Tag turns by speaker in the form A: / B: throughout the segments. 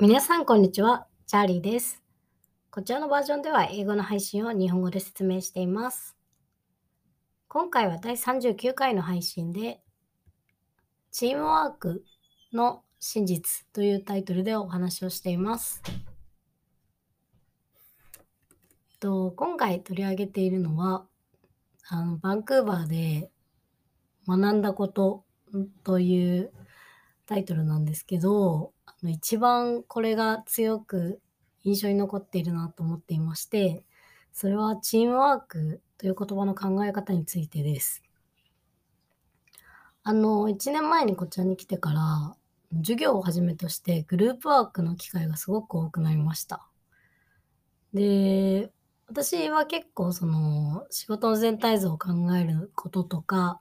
A: 皆さん、こんにちは。チャーリーです。こちらのバージョンでは英語の配信を日本語で説明しています。今回は第39回の配信で、チームワークの真実というタイトルでお話をしています。と今回取り上げているのは、あのバンクーバーで学んだことというタイトルなんですけど、あの一番これが強く印象に残っているなと思っていまして、それはチームワークという言葉の考え方についてです。あの、1年前にこちらに来てから、授業をはじめとしてグループワークの機会がすごく多くなりました。で、私は結構その仕事の全体像を考えることとか、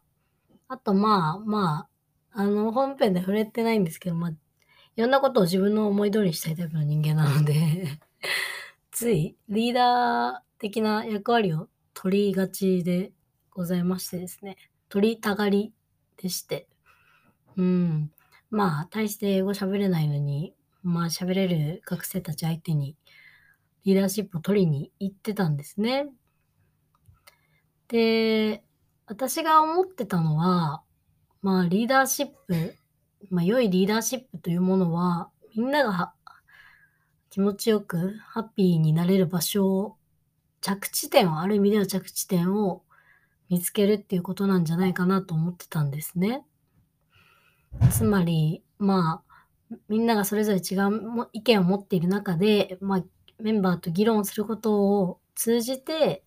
A: あとまあまあ、あの本編で触れてないんですけど、まあ、いろんなことを自分の思い通りにしたいタイプの人間なので、ついリーダー的な役割を取りがちでございましてですね、取りたがりでして、うん、まあ、大して英語喋れないのに、まあ喋れる学生たち相手にリーダーシップを取りに行ってたんですね。で、私が思ってたのは、まあリーダーシップ、まあ良いリーダーシップというものは、みんなが気持ちよくハッピーになれる場所を、着地点を、ある意味では着地点を見つけるっていうことなんじゃないかなと思ってたんですね。つまり、まあ、みんながそれぞれ違う意見を持っている中で、まあ、メンバーと議論することを通じて、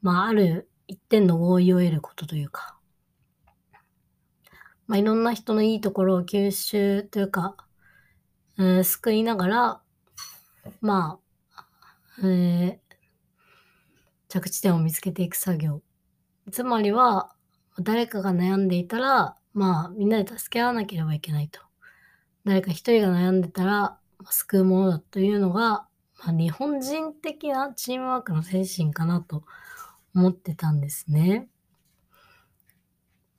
A: まあ、ある一点の合意を得ることというか、まあ、いろんな人のいいところを吸収というか、えー救いながら、まあ、えー着地点を見つけていく作業。つまりは、誰かが悩んでいたら、まあ、みんなで助け合わなければいけないと。誰か一人が悩んでたら、救うものだというのが、まあ、日本人的なチームワークの精神かなと思ってたんですね。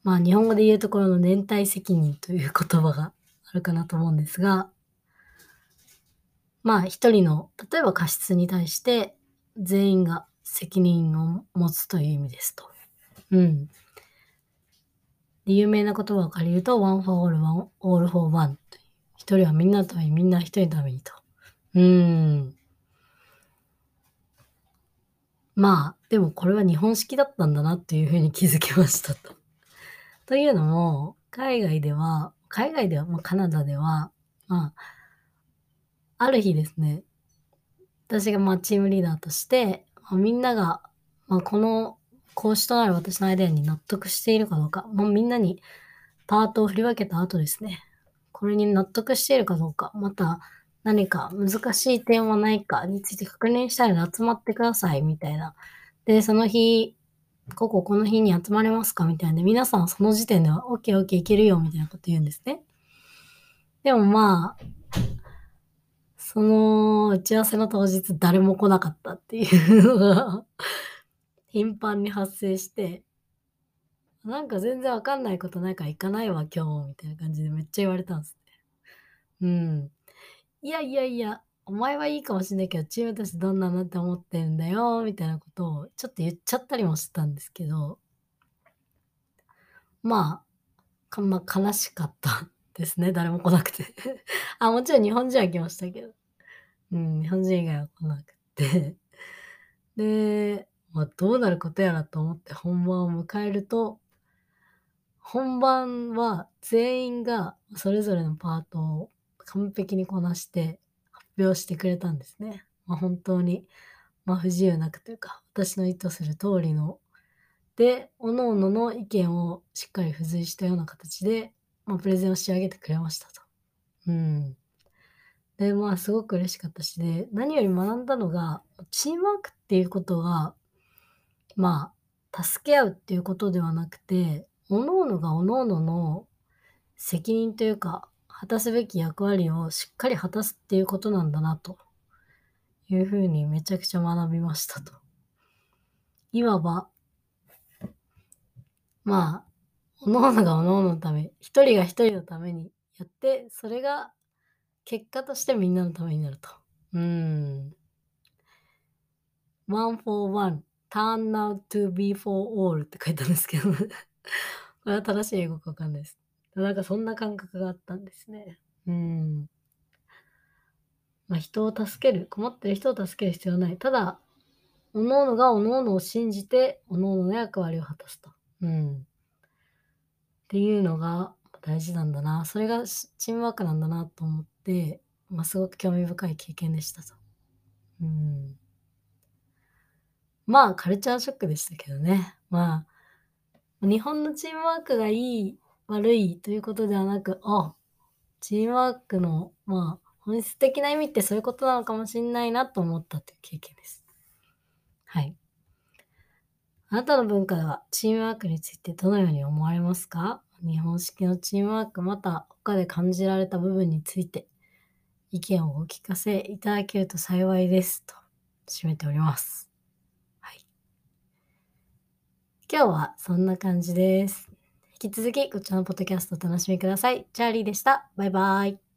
A: まあ、日本語で言うところの連帯責任という言葉があるかなと思うんですが、まあ、一人の、例えば過失に対して、全員が責任を持つという意味ですと。うん。で有名な言葉を借りると、one for all, one, all for one という。一人はみんなのために、みんな一人のためにと。うん。まあ、でもこれは日本式だったんだなっていうふうに気づきましたと。というのも、海外では、海外では、まあ、カナダでは、まあ、ある日ですね、私がまあチームリーダーとして、まあみんなが、まあ、この講師となる私のアイデアに納得しているかどうか、まあ、みんなにパートを振り分けた後ですね、これに納得しているかどうか、また何か難しい点はないかについて確認したいので集まってくださいみたいな。で、その日、こここの日に集まれますか？みたいなで、皆さんその時点では OKOK いけるよみたいなこと言うんですね。でもまあ、その打ち合わせの当日誰も来なかったっていうのが 頻繁に発生して、なんか全然わかんないことないから行かないわ今日みたいな感じでめっちゃ言われたんですね。うん。いやいやいや、お前はいいかもしれないけど、チームとしてどんなのって思ってるんだよ、みたいなことをちょっと言っちゃったりもしたんですけど、まあ、かま、悲しかったですね。誰も来なくて。あ、もちろん日本人は来ましたけど。うん、日本人以外は来なくて。で、まあ、どうなることやらと思って本番を迎えると、本番は全員がそれぞれのパートを完璧にこなして表してくれたんですね。まあ、本当に、まあ、不自由なくというか、私の意図する通りの、で、各々の意見をしっかり付随したような形で、まあ、プレゼンを仕上げてくれましたと。うん。で、まあ、すごく嬉しかったし、で、何より学んだのが、チームワークっていうことが、まあ、助け合うっていうことではなくて、各々が各々の責任というか、果たすべき役割をしっかり果たすっていうことなんだな、というふうにめちゃくちゃ学びましたと。いわば、まあ、各々が各々のため、一人が一人のためにやって、それが結果としてみんなのためになると。うん。one for one, turn out to be for all って書いたんですけど、これは正しい英語かわかんないです。なんかそんな感覚があったんですね。うん。まあ、人を助ける、困ってる人を助ける必要はない。ただ、各々が各々を信じて、各々の役割を果たすと。うん。っていうのが大事なんだな。それがチームワークなんだなと思って、まあ、すごく興味深い経験でしたと。うん。まあ、カルチャーショックでしたけどね。まあ、日本のチームワークがいい、悪いということではなく、あ、チームワークの、まあ、本質的な意味ってそういうことなのかもしれないなと思ったという経験です。はい。あなたの文化ではチームワークについてどのように思われますか？日本式のチームワークまた他で感じられた部分について意見をお聞かせいただけると幸いですと締めております。はい今日はそんな感じです。引き続きこちらのポッドキャストお楽しみください。チャーリーでした。バイバイ。